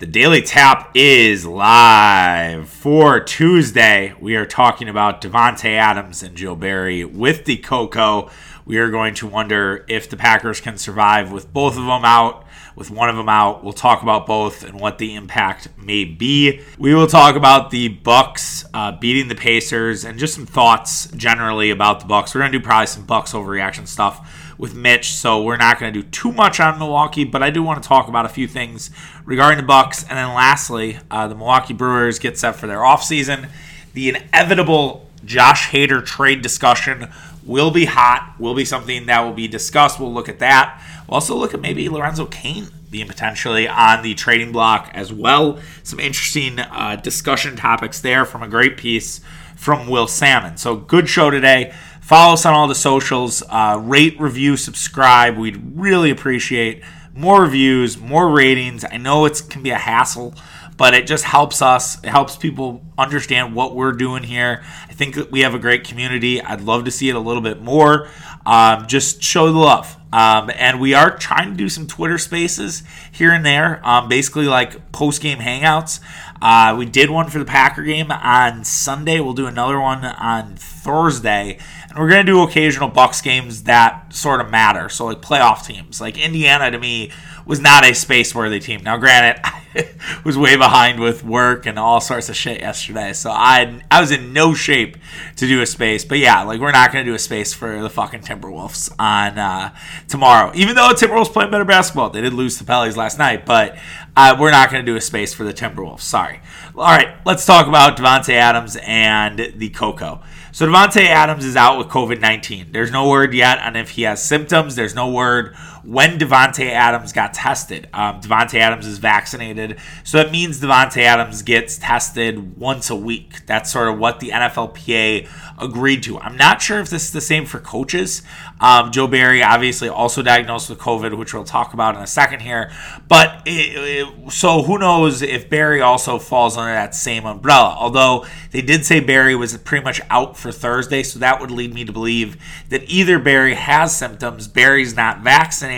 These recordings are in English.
The Daily Tap is live for Tuesday. We are talking about Davante Adams and Joe Barry with the Coco. We are going to wonder if the Packers can survive with both of them out, with one of them out. We'll talk about both and what the impact may be. We will talk about the Bucks uh, beating the Pacers and just some thoughts generally about the Bucks. We're going to do probably some Bucks overreaction stuff with Mitch, so we're not going to do too much on Milwaukee, but I do want to talk about a few things regarding the Bucks. And then lastly, uh, the Milwaukee Brewers get set for their offseason. The inevitable Josh Hader trade discussion will be hot, will be something that will be discussed. We'll look at that. We'll also look at maybe Lorenzo Cain being potentially on the trading block as well. Some interesting uh, discussion topics there from a great piece from Will Sammon. So, good show today. Follow us on all the socials. Uh, rate, review, subscribe. We'd really appreciate more reviews, more ratings. I know it can be a hassle, but it just helps us. It helps people understand what we're doing here. I think that we have a great community. I'd love to see it a little bit more. Um, just show the love. Um, and we are trying to do some Twitter spaces here and there, um, basically like post game hangouts. Uh, we did one for the Packer game on Sunday. We'll do another one on Thursday. And we're going to do occasional Bucks games that sort of matter. So, like playoff teams. Like Indiana, to me, was not a space worthy team. Now, granted, I was way behind with work and all sorts of shit yesterday. So, I, I was in no shape to do a space. But yeah, like, we're not going to do a space for the fucking Timberwolves on uh, tomorrow. Even though Timberwolves playing better basketball, they did lose to Pellies last night. But uh, we're not going to do a space for the Timberwolves. Sorry. All right, let's talk about Davante Adams and the Coco. So Davante Adams is out with COVID 19. There's no word yet on if he has symptoms. There's no word when Davante Adams got tested. Um, Davante Adams is vaccinated, so that means Davante Adams gets tested once a week. That's sort of what the NFLPA agreed to. I'm not sure if this is the same for coaches. Um, Joe Barry obviously also diagnosed with COVID, which we'll talk about in a second here. But it, it, so who knows if Barry also falls under that same umbrella? Although they did say Barry was pretty much out for Thursday, so that would lead me to believe that either Barry has symptoms, Barry's not vaccinated,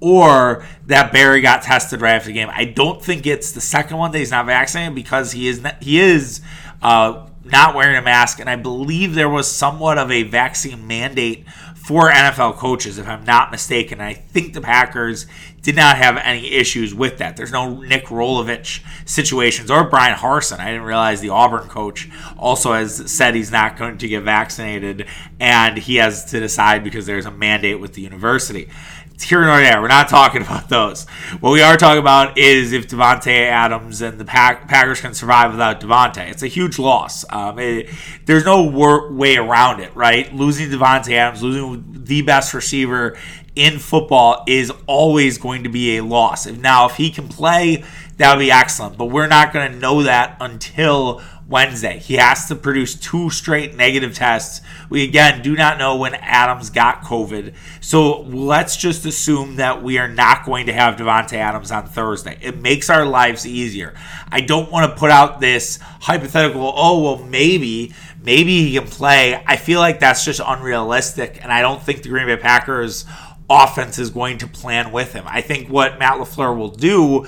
or that Barry got tested right after the game. I don't think it's the second one that he's not vaccinated because he is not, he is uh, not wearing a mask, and I believe there was somewhat of a vaccine mandate for NFL coaches, if I'm not mistaken. I think the Packers did not have any issues with that. There's no Nick Rolovich situations or Bryan Harsin. I didn't realize the Auburn coach also has said he's not going to get vaccinated, and he has to decide because there's a mandate with the university. It's here nor there. We're not talking about those. What we are talking about is if Davante Adams and the Pack- Packers can survive without Davante. It's a huge loss. Um, it, there's no wor- way around it, right? Losing Davante Adams, losing the best receiver in football is always going to be a loss. Now, if he can play, that would be excellent. But we're not going to know that until Wednesday. He has to produce two straight negative tests. We again do not know when Adams got COVID. So let's just assume that we are not going to have Davante Adams on Thursday. It makes our lives easier. I don't want to put out this hypothetical, oh, well, maybe, maybe he can play. I feel like that's just unrealistic. And I don't think the Green Bay Packers offense is going to plan with him. I think what Matt LaFleur will do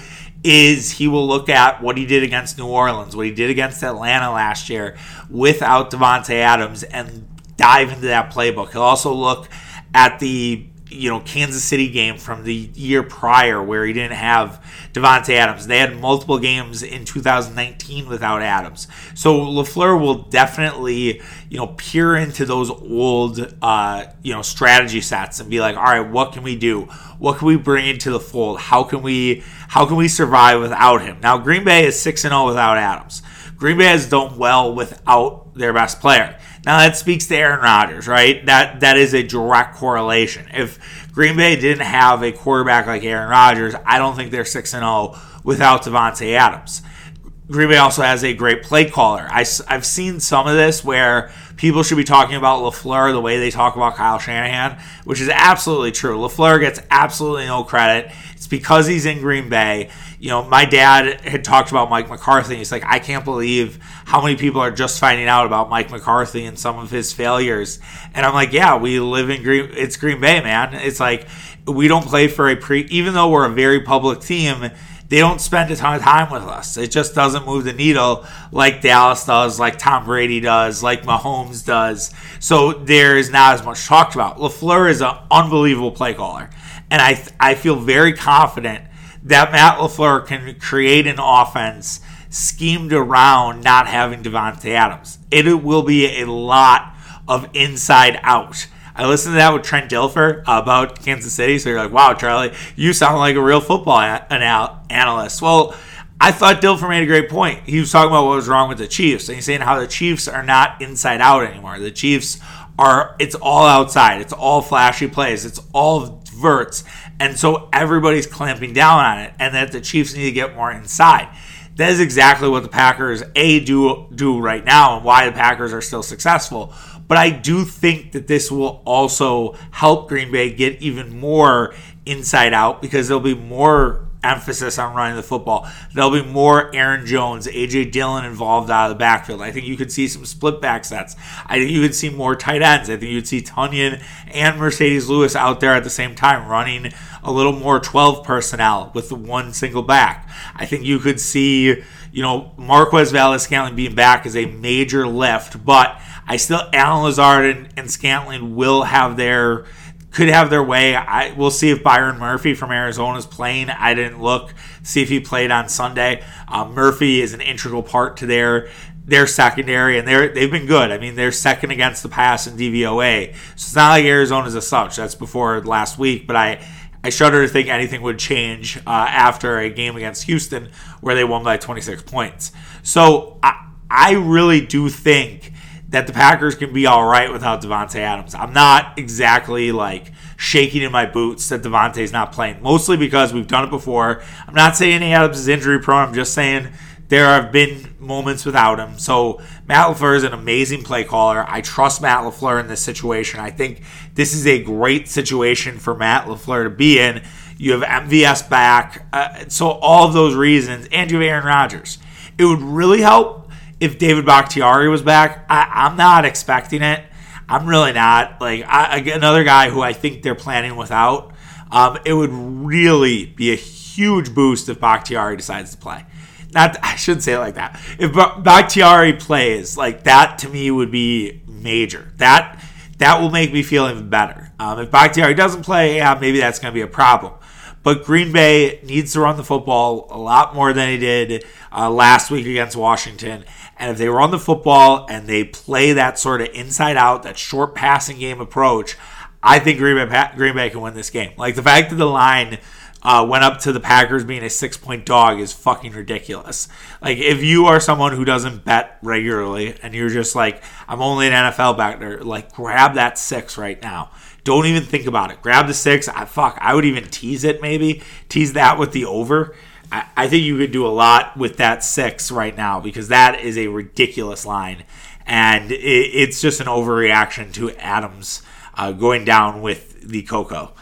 is he will look at what he did against New Orleans, what he did against Atlanta last year without Davante Adams and dive into that playbook. He'll also look at the you know Kansas City game from the year prior where he didn't have Davante Adams. They had multiple games in 2019 without Adams. So LaFleur will definitely you know peer into those old uh, you know strategy sets and be like, all right, what can we do? What can we bring into the fold? How can we how can we survive without him? Now Green Bay is six and zero without Adams. Green Bay has done well without their best player. Now that speaks to Aaron Rodgers, right? That that is a direct correlation. If Green Bay didn't have a quarterback like Aaron Rodgers, I don't think they're six and zero without Davante Adams. Green Bay also has a great play caller. I, have seen some of this where people should be talking about LaFleur the way they talk about Kyle Shanahan, which is absolutely true. LaFleur gets absolutely no credit. It's because he's in Green Bay. You know, my dad had talked about Mike McCarthy. He's like, I can't believe how many people are just finding out about Mike McCarthy and some of his failures. And I'm like, yeah, we live in Green. It's Green Bay, man. It's like we don't play for a pre. Even though we're a very public team, they don't spend a ton of time with us. It just doesn't move the needle like Dallas does, like Tom Brady does, like Mahomes does. So there is not as much talked about. LaFleur is an unbelievable play caller. And I, I feel very confident that Matt LaFleur can create an offense schemed around not having Davante Adams. It will be a lot of inside out. I listened to that with Trent Dilfer about Kansas City. So you're like, wow, Charlie, you sound like a real football anal- analyst. Well, I thought Dilfer made a great point. He was talking about what was wrong with the Chiefs, and he's saying how the Chiefs are not inside out anymore. The Chiefs are, it's all outside, it's all flashy plays, it's all verts. And so everybody's clamping down on it, and that the Chiefs need to get more inside. That is exactly what the Packers a do do right now, and why the Packers are still successful. But I do think that this will also help Green Bay get even more inside out because there'll be more emphasis on running the football. There'll be more Aaron Jones, AJ Dillon involved out of the backfield. I think you could see some split back sets. I think you could see more tight ends. I think you'd see Tonyan and Marcedes Lewis out there at the same time running a little more 12 personnel with one single back. I think you could see, you know, Marquez Valdes-Scantling being back is a major lift, but I still Allen Lazard and, and Scantling will have their could have their way. I we'll see if Byron Murphy from Arizona is playing. I didn't look see if he played on Sunday. Uh, Murphy is an integral part to their their secondary, and they're they've been good. I mean, they're second against the pass in DVOA, so it's not like Arizona's a such. That's before last week, but I. I shudder to think anything would change uh, after a game against Houston where they won by 26 points. So I, I really do think that the Packers can be all right without Davante Adams. I'm not exactly like shaking in my boots that Davante's not playing, mostly because we've done it before. I'm not saying Adams is injury prone. I'm just saying there have been moments without him. So Matt LaFleur is an amazing play caller. I trust Matt LaFleur in this situation. I think this is a great situation for Matt LaFleur to be in. You have MVS back. Uh, so all of those reasons, and you have Aaron Rodgers. It would really help if David Bakhtiari was back. I, am not expecting it. I'm really not. Like I, another guy who I think they're planning without. Um, it would really be a huge boost if Bakhtiari decides to play. Not I shouldn't say it like that. If Bakhtiari plays, like that to me would be major. That that will make me feel even better. Um, if Bakhtiari doesn't play, yeah, maybe that's going to be a problem. But Green Bay needs to run the football a lot more than he did uh, last week against Washington. And if they run the football and they play that sort of inside out, that short passing game approach, I think Green Bay, Green Bay can win this game. Like the fact that the line uh, went up to the Packers being a six point dog is fucking ridiculous. Like, if you are someone who doesn't bet regularly and you're just like, I'm only an NFL backer, like, grab that six right now. Don't even think about it. Grab the six. I, fuck, I would even tease it maybe. Tease that with the over. I, I think you could do a lot with that six right now because that is a ridiculous line. And it, it's just an overreaction to Adams uh, going down with the Coco.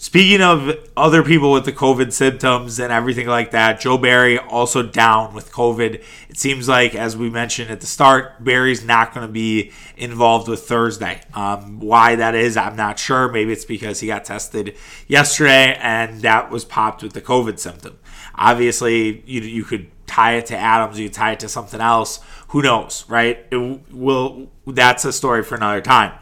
Speaking of other people with the COVID symptoms and everything like that, Joe Barry also down with COVID. It seems like, as we mentioned at the start, Barry's not going to be involved with Thursday. Um, why that is, I'm not sure. Maybe it's because he got tested yesterday and that was popped with the COVID symptom. Obviously, you, you could tie it to Adams, you could tie it to something else. Who knows, right? It will. That's a story for another time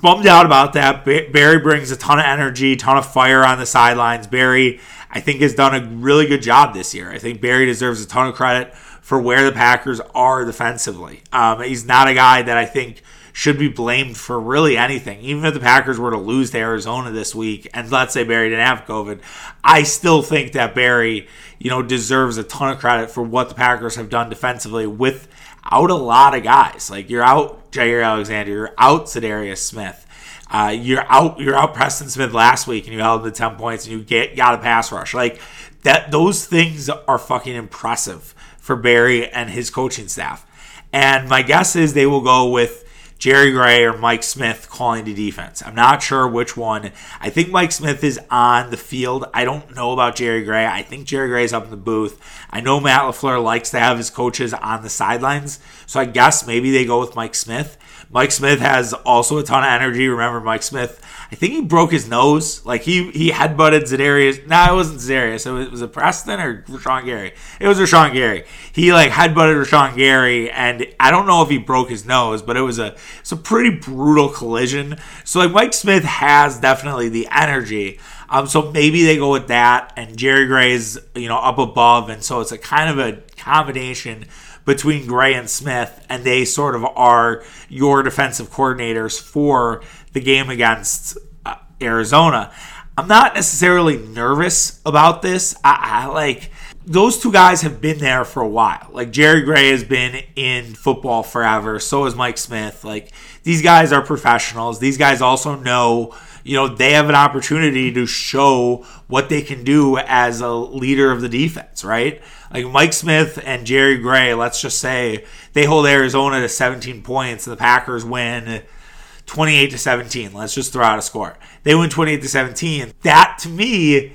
bummed out about that. Barry brings a ton of energy, ton of fire on the sidelines. Barry, I think, has done a really good job this year. I think Barry deserves a ton of credit for where the Packers are defensively. Um, he's not a guy that I think should be blamed for really anything. Even if the Packers were to lose to Arizona this week, and let's say Barry didn't have COVID, I still think that Barry, you know, deserves a ton of credit for what the Packers have done defensively with out a lot of guys. Like you're out Jaire Alexander, you're out Za'Darius Smith. Uh, you're out you're out Preston Smith last week and you held the 10 points and you get got a pass rush. Like that those things are fucking impressive for Barry and his coaching staff. And my guess is they will go with Jerry Gray or Mike Smith calling the defense. I'm not sure which one. I think Mike Smith is on the field. I don't know about Jerry Gray. I think Jerry Gray is up in the booth. I know Matt LaFleur likes to have his coaches on the sidelines, so I guess maybe they go with Mike Smith. Mike Smith has also a ton of energy. Remember, Mike Smith, I think he broke his nose. Like he he headbutted Za'Darius. No, it wasn't Za'Darius. It was, was it Preston or Rashan Gary? It was Rashan Gary. He like headbutted Rashan Gary, and I don't know if he broke his nose, but it was a it's a pretty brutal collision. So like Mike Smith has definitely the energy. Um, so maybe they go with that, and Jerry Gray's you know up above, and so it's a kind of a combination between Gray and Smith, and they sort of are your defensive coordinators for the game against uh, Arizona. I'm not necessarily nervous about this. I, I, like those two guys have been there for a while. Like Jerry Gray has been in football forever. So has Mike Smith. Like these guys are professionals. These guys also know you know, they have an opportunity to show what they can do as a leader of the defense, right? Like Mike Smith and Jerry Gray, let's just say they hold Arizona to 17 points and the Packers win 28 to 17. Let's just throw out a score. They win 28 to 17. That to me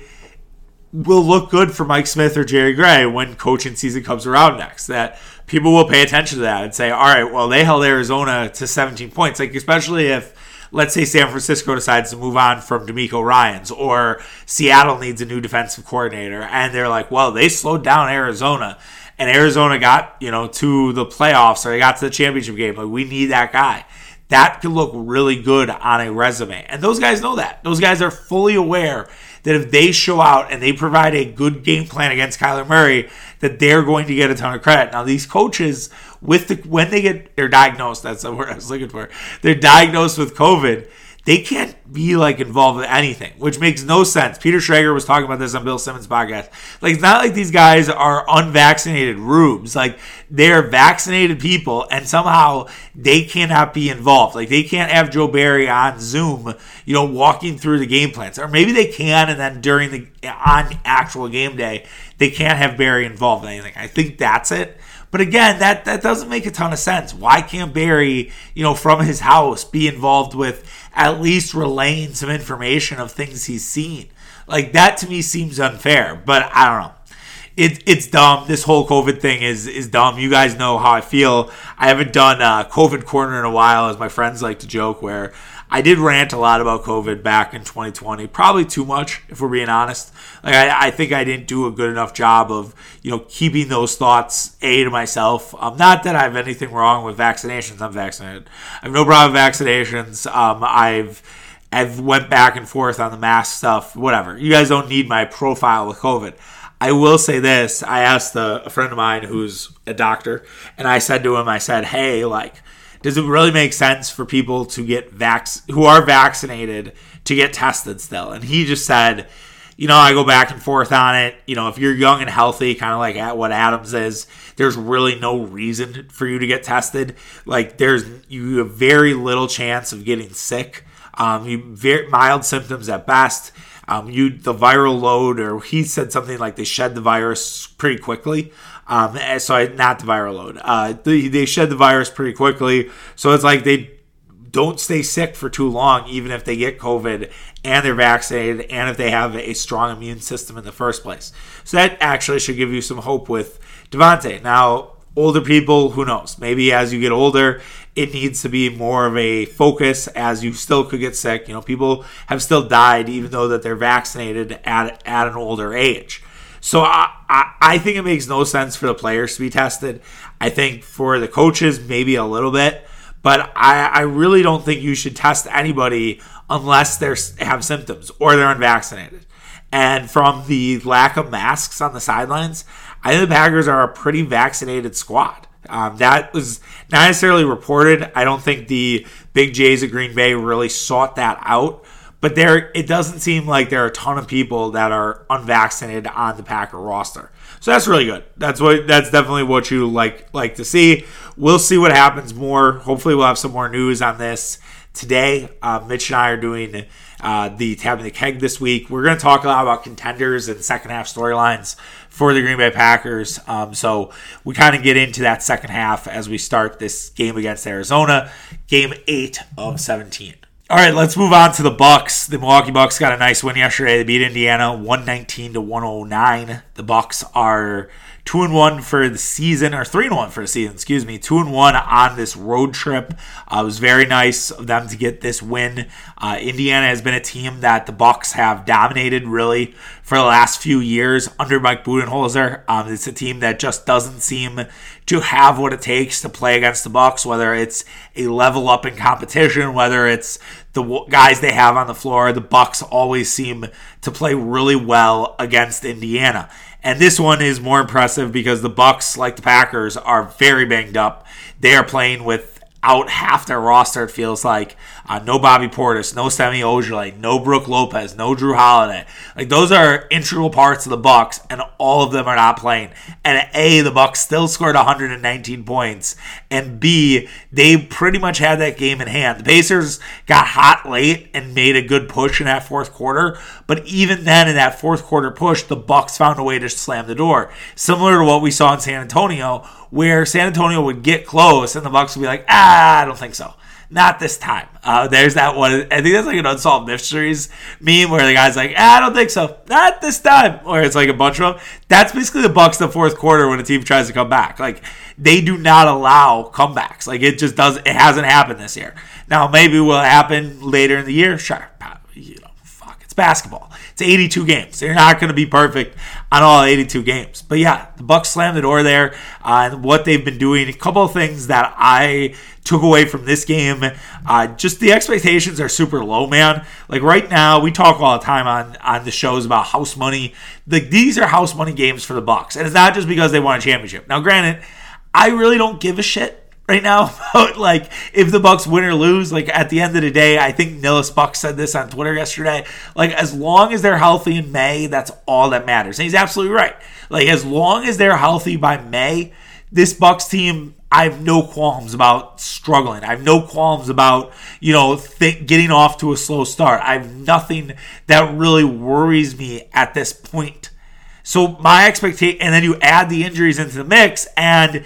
will look good for Mike Smith or Jerry Gray when coaching season comes around next. That people will pay attention to that and say, all right, well, they held Arizona to 17 points. Like, especially if let's say San Francisco decides to move on from DeMeco Ryans or Seattle needs a new defensive coordinator and they're like, well, they slowed down Arizona and Arizona got, you know, to the playoffs or they got to the championship game. Like, we need that guy. That could look really good on a resume. And those guys know that. Those guys are fully aware that if they show out and they provide a good game plan against Kyler Murray, that they're going to get a ton of credit. Now, these coaches, with the when they get they're diagnosed, that's the word I was looking for. They're diagnosed with COVID they can't be like involved with anything, which makes no sense. Peter Schrager was talking about this on Bill Simmons' podcast. Like, it's not like these guys are unvaccinated rubes. Like, they're vaccinated people, and somehow they cannot be involved. Like, they can't have Joe Barry on Zoom, you know, walking through the game plans. Or maybe they can, and then during the on actual game day, they can't have Barry involved in anything. I think that's it. But again, that that doesn't make a ton of sense. Why can't Barry, you know, from his house be involved with at least relaying some information of things he's seen? Like that to me seems unfair, but I don't know. It, it's dumb. This whole COVID thing is is dumb. You guys know how I feel. I haven't done a COVID corner in a while, as my friends like to joke, where I did rant a lot about COVID back in 2020, probably too much, if we're being honest. Like I, I think I didn't do a good enough job of, you know, keeping those thoughts a to myself. Um, not that I have anything wrong with vaccinations. I'm vaccinated. I have no problem with vaccinations. Um, I've I've went back and forth on the mask stuff. Whatever. You guys don't need my profile with COVID. I will say this. I asked a, a friend of mine who's a doctor, and I said to him, I said, "Hey, like." Does it really make sense for people to get vax who are vaccinated to get tested still? And he just said, you know, I go back and forth on it. You know, if you're young and healthy, kind of like at what Adams is, there's really no reason for you to get tested. Like, there's you have very little chance of getting sick. Um, you very mild symptoms at best. Um, you the viral load, or he said something like they shed the virus pretty quickly. Um, eh, so I, not the viral load. Uh, they, they shed the virus pretty quickly. So it's like they don't stay sick for too long, even if they get COVID and they're vaccinated and if they have a strong immune system in the first place. So that actually should give you some hope with Davante. Now, older people, who knows? Maybe as you get older, it needs to be more of a focus as you still could get sick. You know, people have still died even though that they're vaccinated at, at an older age. So I, I, I think it makes no sense for the players to be tested. I think for the coaches, maybe a little bit. But I, I really don't think you should test anybody unless they have symptoms or they're unvaccinated. And from the lack of masks on the sidelines, I think the Packers are a pretty vaccinated squad. Um, that was not necessarily reported. I don't think the Big Jays of Green Bay really sought that out. But there, it doesn't seem like there are a ton of people that are unvaccinated on the Packer roster. So that's really good. That's what that's definitely what you like like to see. We'll see what happens more. Hopefully, we'll have some more news on this today. Uh, Mitch and I are doing uh, the tapping the keg this week. We're going to talk a lot about contenders and second half storylines for the Green Bay Packers. Um, so we kind of get into that second half as we start this game against Arizona, game eight of 17. All right, let's move on to the Bucks. The Milwaukee Bucks got a nice win yesterday. They beat Indiana 119 to 109. The Bucks are two and one for the season, or three and one for the season, excuse me, two and one on this road trip. Uh, it was very nice of them to get this win. Uh, Indiana has been a team that the Bucks have dominated really for the last few years under Mike Budenholzer. Um, it's a team that just doesn't seem to have what it takes to play against the Bucks, whether it's a level up in competition, whether it's the guys they have on the floor. The Bucks always seem to play really well against Indiana. And this one is more impressive because the Bucks, like the Packers, are very banged up. They are playing without half their roster, it feels like. Uh, no Bobby Portis, no Semi Ojeleye, no Brook Lopez, no Jrue Holiday. Like those are integral parts of the Bucks, and all of them are not playing. And A, the Bucks still scored 119 points, and B, they pretty much had that game in hand. The Pacers got hot late and made a good push in that fourth quarter, but even then, in that fourth quarter push, the Bucks found a way to slam the door, similar to what we saw in San Antonio where San Antonio would get close and the Bucks would be like, ah, I don't think so. Not this time. Uh, there's that one. I think that's like an unsolved mysteries meme where the guy's like, ah, I don't think so. Not this time. Or it's like a bunch of them. That's basically the Bucks the fourth quarter when a team tries to come back. Like they do not allow comebacks. Like it just does. It hasn't happened this year. Now maybe will happen later in the year. Sure. You know. It's basketball. It's 82 games. They're not going to be perfect on all 82 games. But yeah, the Bucks slammed the door there. Uh, and what they've been doing, a couple of things that I took away from this game. Uh, just the expectations are super low, man. Like right now, we talk all the time on on the shows about house money. Like these are house money games for the Bucks, and it's not just because they won a championship. Now, granted, I really don't give a shit right now about like if the Bucks win or lose. Like at the end of the day, I think Nillis Buck said this on Twitter yesterday. Like as long as they're healthy in May, that's all that matters. And he's absolutely right. Like as long as they're healthy by May, this Bucks team. I have no qualms about struggling. I have no qualms about, you know, th- getting off to a slow start. I have nothing that really worries me at this point. So my expectation, and then you add the injuries into the mix, and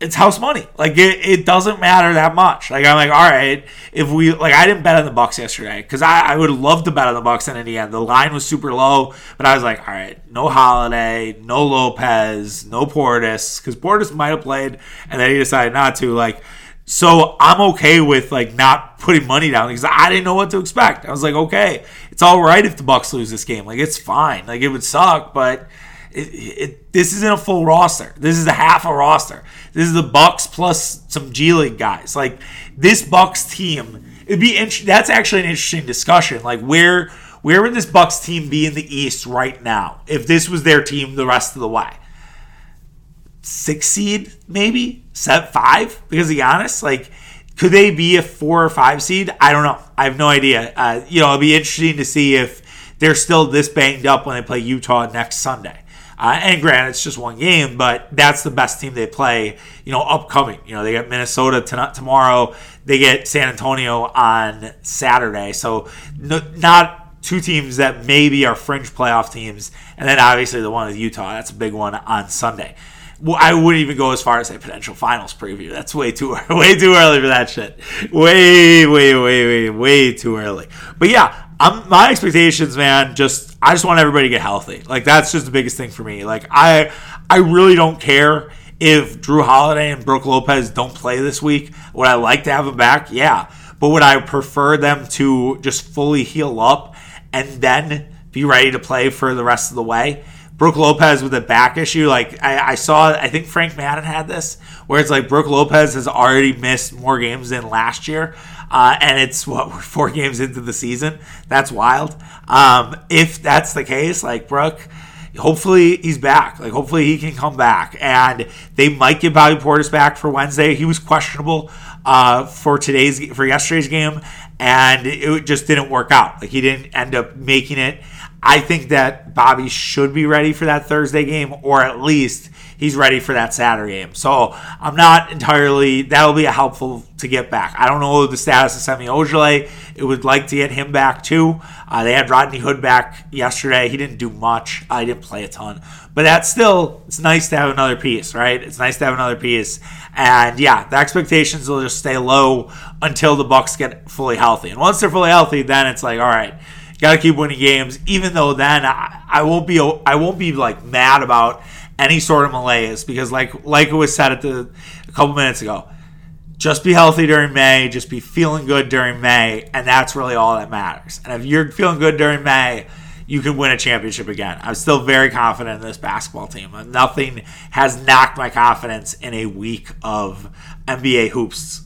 it's house money. Like it, it doesn't matter that much. Like I'm like, all right, if we like, I didn't bet on the Bucks yesterday because I, I would love to bet on the Bucks, and in the end, the line was super low. But I was like, all right, no Holiday, no Lopez, no Portis because Portis might have played, and then he decided not to. Like, so I'm okay with like not putting money down because I didn't know what to expect. I was like, okay, it's all right if the Bucks lose this game. Like it's fine. Like it would suck, but it, it, this isn't a full roster. This is a half a roster. This is the Bucks plus some G League guys. Like this Bucks team, it'd be int- that's actually an interesting discussion. Like where where would this Bucks team be in the East right now if this was their team the rest of the way? Six seed, maybe set five. Because be honest, like could they be a four or five seed? I don't know. I have no idea. Uh, you know, it'd be interesting to see if they're still this banged up when they play Utah next Sunday. Uh, and granted, it's just one game, but that's the best team they play, you know, upcoming. You know, they get Minnesota tonight, tomorrow. They get San Antonio on Saturday. So no, not two teams that maybe are fringe playoff teams. And then obviously the one with Utah. That's a big one on Sunday. Well, I wouldn't even go as far as a potential finals preview. That's way too way too early for that shit. Way, way, way, way, way too early. But yeah, I'm my expectations, man. Just I just want everybody to get healthy. Like that's just the biggest thing for me. Like I I really don't care if Jrue Holiday and Brook Lopez don't play this week. Would I like to have them back? Yeah. But would I prefer them to just fully heal up and then be ready to play for the rest of the way? Brook Lopez with a back issue, like I, I, saw, I think Frank Madden had this, where it's like Brook Lopez has already missed more games than last year uh, and it's what we're four games into the season. That's wild. Um, if that's the case, like Brook, hopefully he's back. Like hopefully he can come back, and they might get Bobby Portis back for Wednesday. He was questionable uh, for today's for yesterday's game, and it just didn't work out. Like he didn't end up making it. I think that Bobby should be ready for that Thursday game, or at least he's ready for that Saturday game. So I'm not entirely. That'll be helpful to get back. I don't know the status of Semi Ojeleye. It would like to get him back too. Uh, they had Rodney Hood back yesterday. He didn't do much. I didn't play a ton, but that's still it's nice to have another piece, right? It's nice to have another piece. And yeah, the expectations will just stay low until the Bucks get fully healthy. And once they're fully healthy, then it's like, all right, got to keep winning games. Even though then I, I won't be I won't be like mad about any sort of malaise because like like it was said at the a couple minutes ago, just be healthy during May, just be feeling good during May, and that's really all that matters. And if you're feeling good during May, you can win a championship again. I'm still very confident in this basketball team. Nothing has knocked my confidence in a week of NBA hoops.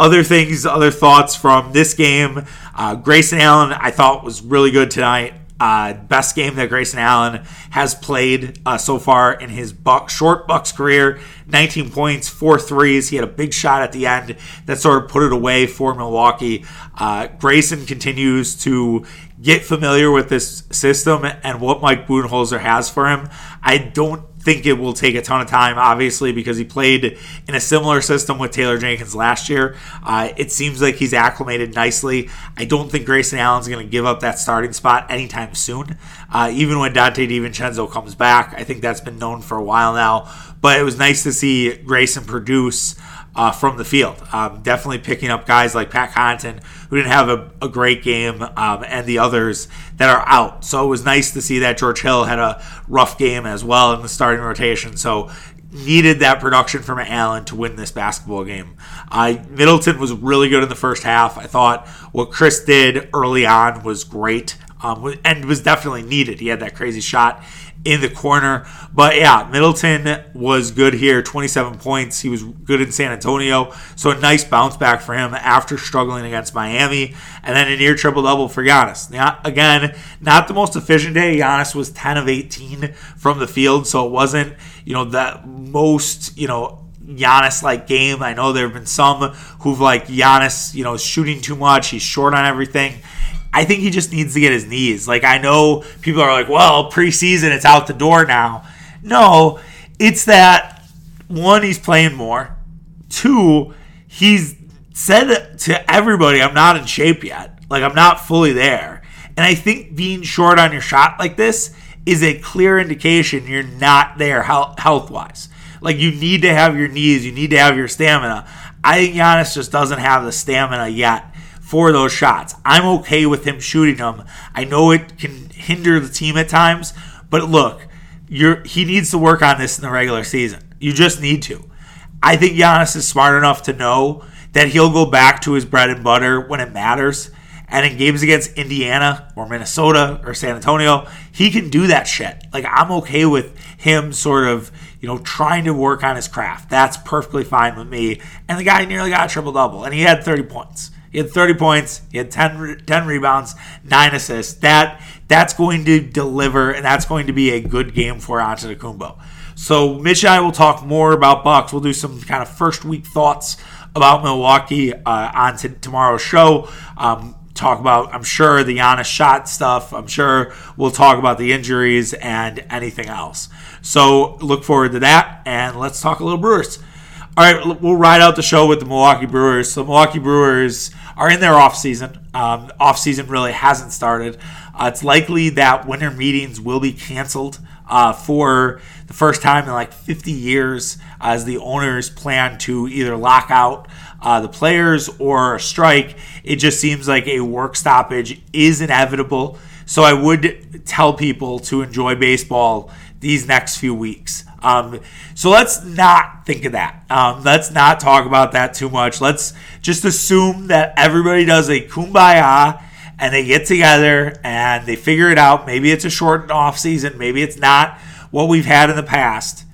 Other things, other thoughts from this game. Uh, Grayson Allen, I thought was really good tonight. Uh, best game that Grayson Allen has played uh, so far in his buck, short Bucks career. 19 points, four threes. He had a big shot at the end that sort of put it away for Milwaukee. Uh, Grayson continues to get familiar with this system and what Mike Budenholzer has for him. I don't think it will take a ton of time, obviously, because he played in a similar system with Taylor Jenkins last year. Uh, it seems like he's acclimated nicely. I don't think Grayson Allen's going to give up that starting spot anytime soon. Uh, even when Donte DiVincenzo comes back, I think that's been known for a while now. But it was nice to see Grayson produce uh, from the field. Um, definitely picking up guys like Pat Connaughton, who didn't have a, a great game, um, and the others that are out. So it was nice to see that George Hill had a rough game as well in the starting rotation. So needed that production from Allen to win this basketball game. I Middleton was really good in the first half. I thought what Chris did early on was great. Um, and was definitely needed. He had that crazy shot in the corner. But yeah, Middleton was good here, 27 points. He was good in San Antonio. So a nice bounce back for him after struggling against Miami. And then a near triple double for Giannis. Now, again, not the most efficient day. Giannis was 10 of 18 from the field. So it wasn't, you know, the most, you know, Giannis like game. I know there have been some who've like Giannis, you know, shooting too much. He's short on everything. I think he just needs to get his knees. Like I know people are like, well, preseason it's out the door now. No, it's that one he's playing more. Two, he's said to everybody, I'm not in shape yet. Like I'm not fully there. And I think being short on your shot like this is a clear indication you're not there health wise. Like you need to have your knees, you need to have your stamina. I think Giannis just doesn't have the stamina yet for those shots. I'm okay with him shooting them. I know it can hinder the team at times, but look, you're he needs to work on this in the regular season. You just need to. I think Giannis is smart enough to know that he'll go back to his bread and butter when it matters. And in games against Indiana or Minnesota or San Antonio, he can do that shit. Like I'm okay with him sort of, you know, trying to work on his craft. That's perfectly fine with me. And the guy nearly got a triple double and he had 30 points. He had 30 points. He had 10, 10 rebounds, nine assists. That that's going to deliver, and that's going to be a good game for Antetokounmpo. So Mitch and I will talk more about Bucks. We'll do some kind of first week thoughts about Milwaukee uh, on t- tomorrow's show. Um, talk about, I'm sure, the Giannis shot stuff. I'm sure we'll talk about the injuries and anything else. So look forward to that, and let's talk a little Brewers. All right, we'll ride out the show with the Milwaukee Brewers. So Milwaukee Brewers are in their off season. Um, off season really hasn't started. Uh, it's likely that winter meetings will be canceled uh, for the first time in like 50 years, as the owners plan to either lock out uh, the players or strike. It just seems like a work stoppage is inevitable. So I would tell people to enjoy baseball these next few weeks. Um, so let's not think of that. Um, let's not talk about that too much. Let's just assume that everybody does a kumbaya and they get together and they figure it out. Maybe it's a shortened off season. Maybe it's not what we've had in the past.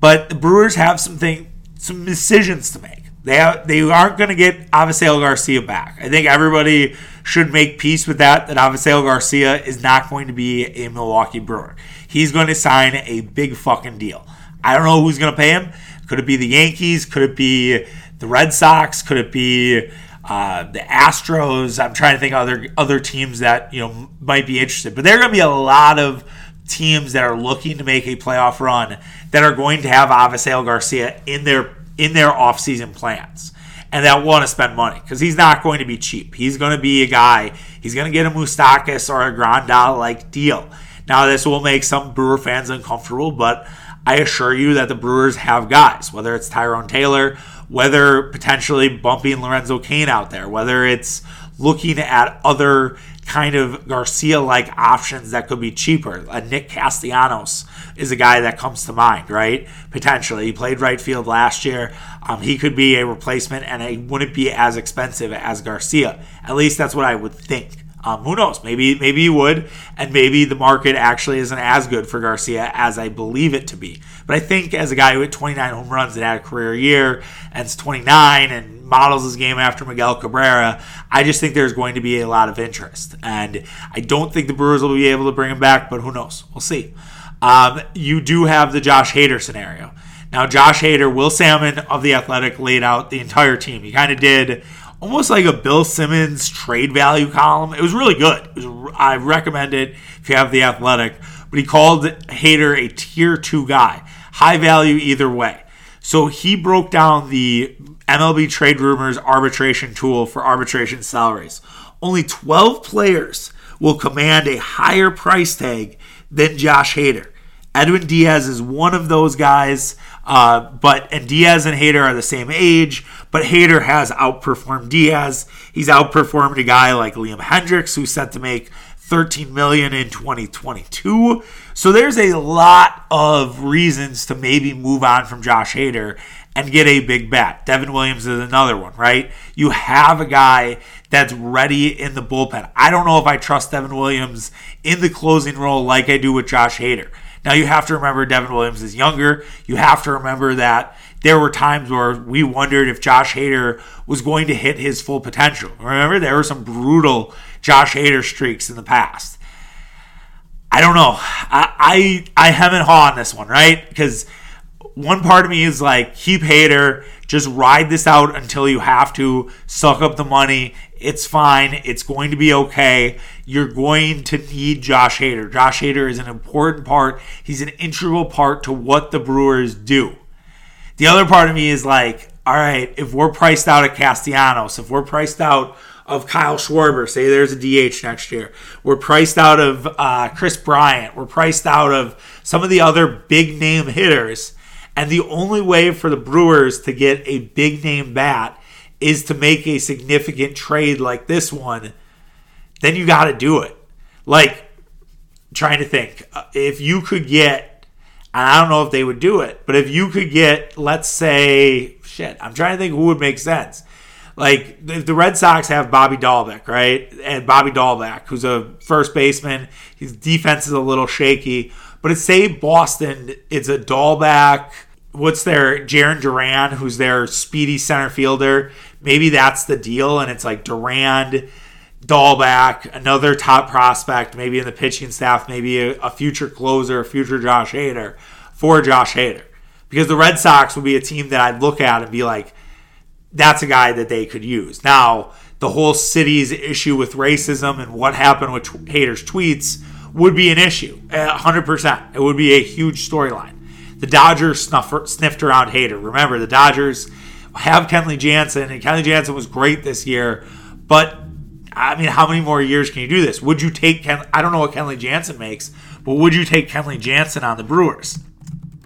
But the Brewers have something, some decisions to make. They have, they aren't going to get Avisail Garcia back. I think everybody should make peace with that. That Avisail Garcia is not going to be a Milwaukee Brewer he's going to sign a big fucking deal. I don't know who's going to pay him. Could it be the Yankees? Could it be the Red Sox? Could it be uh, the Astros. I'm trying to think other other teams that you know might be interested, but there are going to be a lot of teams that are looking to make a playoff run that are going to have Avisail Garcia in their in their offseason plans and that want to spend money because he's not going to be cheap. He's going to be a guy. He's going to get a Moustakas or a Grandal like deal. Now this will make some Brewer fans uncomfortable, but I assure you that the Brewers have guys, whether it's Tyrone Taylor, whether potentially bumping Lorenzo Cain out there, whether it's looking at other kind of Garcia like options that could be cheaper. A Nick Castellanos is a guy that comes to mind, right? Potentially. He played right field last year. Um, he could be a replacement and it wouldn't be as expensive as Garcia. At least that's what I would think. Um, who knows? Maybe maybe he would, and maybe the market actually isn't as good for Garcia as I believe it to be. But I think as a guy who hit 29 home runs and had a career year and is 29 and models his game after Miguel Cabrera, I just think there's going to be a lot of interest. And I don't think the Brewers will be able to bring him back, but who knows? We'll see. Um, you do have the Josh Hader scenario. Now, Josh Hader, Will Sammon of The Athletic laid out the entire team. He kind of did almost like a Bill Simmons trade value column. It was really good. Was, I recommend it if you have The Athletic. But he called Hader a tier two guy, high value either way. So he broke down the MLB trade rumors arbitration tool for arbitration salaries. Only 12 players will command a higher price tag than Josh Hader. Edwin Diaz is one of those guys, uh, but and Diaz and Hader are the same age, but Hader has outperformed Diaz. He's outperformed a guy like Liam Hendriks, who's set to make 13 million in 2022. So there's a lot of reasons to maybe move on from Josh Hader and get a big bat. Devin Williams is another one, right? You have a guy that's ready in the bullpen. I don't know if I trust Devin Williams in the closing role like I do with Josh Hader. Now you have to remember Devin Williams is younger. You have to remember that there were times where we wondered if Josh Hader was going to hit his full potential. Remember, there were some brutal Josh Hader streaks in the past. I don't know. I I, I hem and haw on this one, right? Because one part of me is like, keep Hader, just ride this out until you have to, suck up the money. It's fine. It's going to be okay. You're going to need Josh Hader. Josh Hader is an important part. He's an integral part to what the Brewers do. The other part of me is like, all right, if we're priced out of Castellanos, if we're priced out of Kyle Schwarber, say there's a DH next year, we're priced out of uh, Kris Bryant, we're priced out of some of the other big name hitters, and the only way for the Brewers to get a big name bat is to make a significant trade like this one, then you got to do it. Like, trying to think, uh, if you could get, and I don't know if they would do it, but if you could get, let's say, shit, I'm trying to think who would make sense. Like, if the Red Sox have Bobby Dalbec, right? And Bobby Dalbec, who's a first baseman, his defense is a little shaky. But it's say Boston, it's a Dalbec, what's their Jarren Duran, who's their speedy center fielder. Maybe that's the deal, and it's like Duran, Dalbec, another top prospect, maybe in the pitching staff, maybe a, a future closer, a future Josh Hader for Josh Hader. Because the Red Sox would be a team that I'd look at and be like, that's a guy that they could use. Now, the whole city's issue with racism and what happened with Hader's tweets would be an issue, 100%. It would be a huge storyline. The Dodgers snuff, sniffed around Hader. Remember, the Dodgers have Kenley Jansen, and Kenley Jansen was great this year. But I mean, how many more years can you do this? Would you take Ken? I don't know what Kenley Jansen makes, but would you take Kenley Jansen on the Brewers?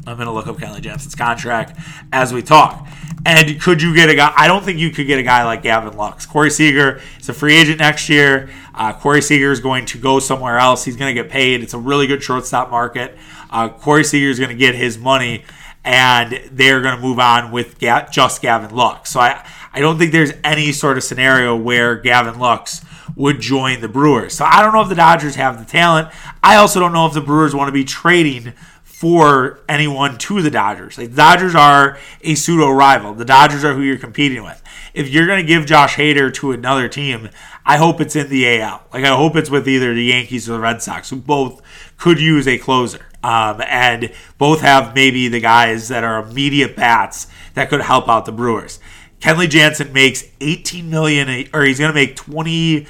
I'm going to look up Kenley Jansen's contract as we talk. And could you get a guy? I don't think you could get a guy like Gavin Lux. Corey Seager is a free agent next year. Uh, Corey Seager is going to go somewhere else. He's going to get paid. It's a really good shortstop market. Uh, Corey Seager is going to get his money, and they're going to move on with Ga- just Gavin Lux. So I, I don't think there's any sort of scenario where Gavin Lux would join the Brewers. So I don't know if the Dodgers have the talent. I also don't know if the Brewers want to be trading for anyone to the Dodgers. Like the Dodgers are a pseudo rival. The Dodgers are who you're competing with. If you're going to give Josh Hader to another team, I hope it's in the AL. Like I hope it's with either the Yankees or the Red Sox, who both could use a closer. Um, and both have maybe the guys that are immediate bats that could help out the Brewers. Kenley Jansen makes 18 million, or he's going to make 20.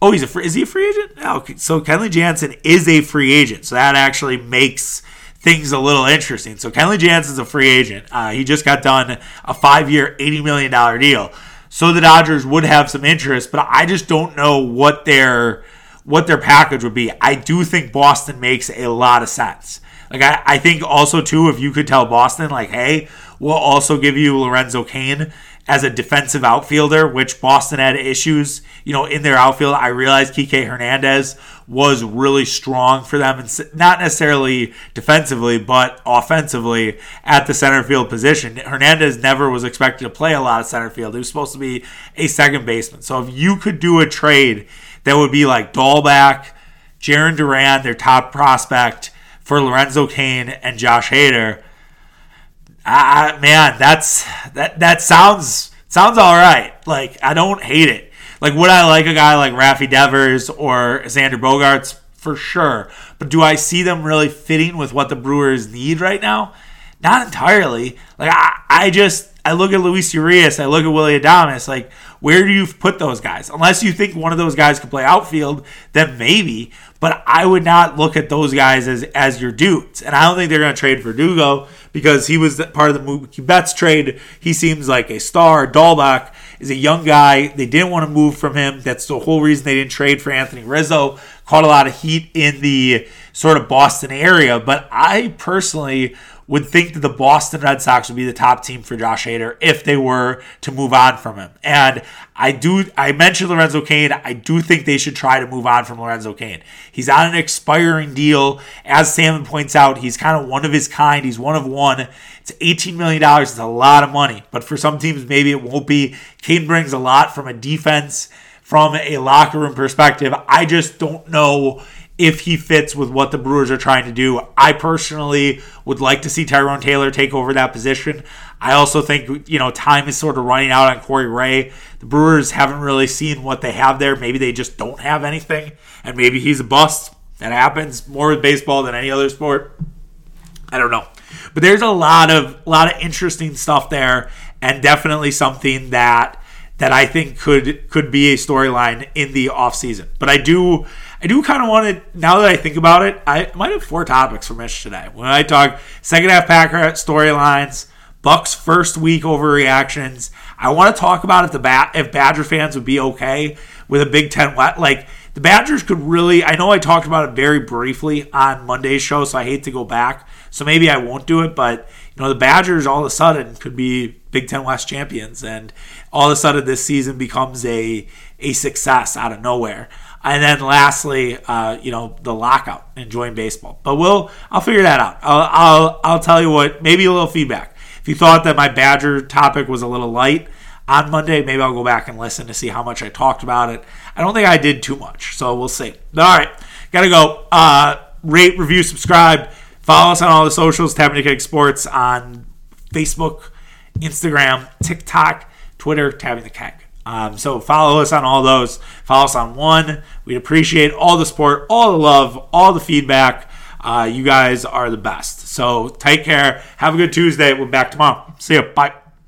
Oh, he's a free, is he a free agent? Okay. So Kenley Jansen is a free agent. So that actually makes things a little interesting. So Kenley Jansen's a free agent. Uh, he just got done a five-year, $80 million deal. So the Dodgers would have some interest, but I just don't know what their what their package would be. I do think Boston makes a lot of sense. Like I, I think also too, if you could tell Boston, like, hey, we'll also give you Lorenzo Cain as a defensive outfielder, which Boston had issues, you know, in their outfield. I realized Kike Hernandez was really strong for them, and not necessarily defensively, but offensively at the center field position. Hernandez never was expected to play a lot of center field. He was supposed to be a second baseman. So if you could do a trade that would be like Dalbec, Jarren Duran, their top prospect, for Lorenzo Cain and Josh Hader – I, man, that's that that sounds sounds all right. Like I don't hate it. Like would I like a guy like Rafi Devers or Xander Bogaerts for sure? But do I see them really fitting with what the Brewers need right now? Not entirely. Like I, I just I look at Luis Urias, I look at Willie Adames. Like where do you put those guys? Unless you think one of those guys could play outfield, then maybe. But I would not look at those guys as as your dudes. And I don't think they're going to trade for Dugo because he was part of the Mookie Betts trade. He seems like a star. Dalbec is a young guy. They didn't want to move from him. That's the whole reason they didn't trade for Anthony Rizzo. Caught a lot of heat in the sort of Boston area. But I personally would think that the Boston Red Sox would be the top team for Josh Hader if they were to move on from him. And I do I mentioned Lorenzo Cain. I do think they should try to move on from Lorenzo Cain. He's on an expiring deal. As Sammon points out, he's kind of one of his kind. He's one of one. It's $18 million. It's a lot of money. But for some teams, maybe it won't be. Cain brings a lot from a defense, from a locker room perspective. I just don't know if he fits with what the Brewers are trying to do. I personally would like to see Tyrone Taylor take over that position. I also think, you know, time is sort of running out on Corey Ray. The Brewers haven't really seen what they have there. Maybe they just don't have anything, and maybe he's a bust. That happens more with baseball than any other sport. I don't know. But there's a lot of a lot of interesting stuff there and definitely something that that I think could could be a storyline in the offseason. But I do I do kind of want to, now that I think about it, I might have four topics for Mitch today. When I talk second half Packer storylines, Bucks first week overreactions, I want to talk about if the bat if Badger fans would be okay with a Big Ten West. Like the Badgers could really. I know I talked about it very briefly on Monday's show, so I hate to go back. So maybe I won't do it, but you know the Badgers all of a sudden could be Big Ten West champions, and all of a sudden this season becomes a a success out of nowhere. And then lastly, uh, you know, the lockout, enjoying baseball. But we'll, I'll figure that out. I'll, I'll, I'll tell you what, maybe a little feedback. If you thought that my Badger topic was a little light on Monday, maybe I'll go back and listen to see how much I talked about it. I don't think I did too much, so we'll see. All right, gotta go. Uh, rate, review, subscribe. Follow us on all the socials, Tapping Kick Sports on Facebook, Instagram, TikTok, Twitter, Tapping the Keg. Um, so follow us on all those. Follow us on one. We'd appreciate all the support, all the love, all the feedback. Uh, you guys are the best. So take care. Have a good Tuesday. We're back tomorrow. See you. Bye.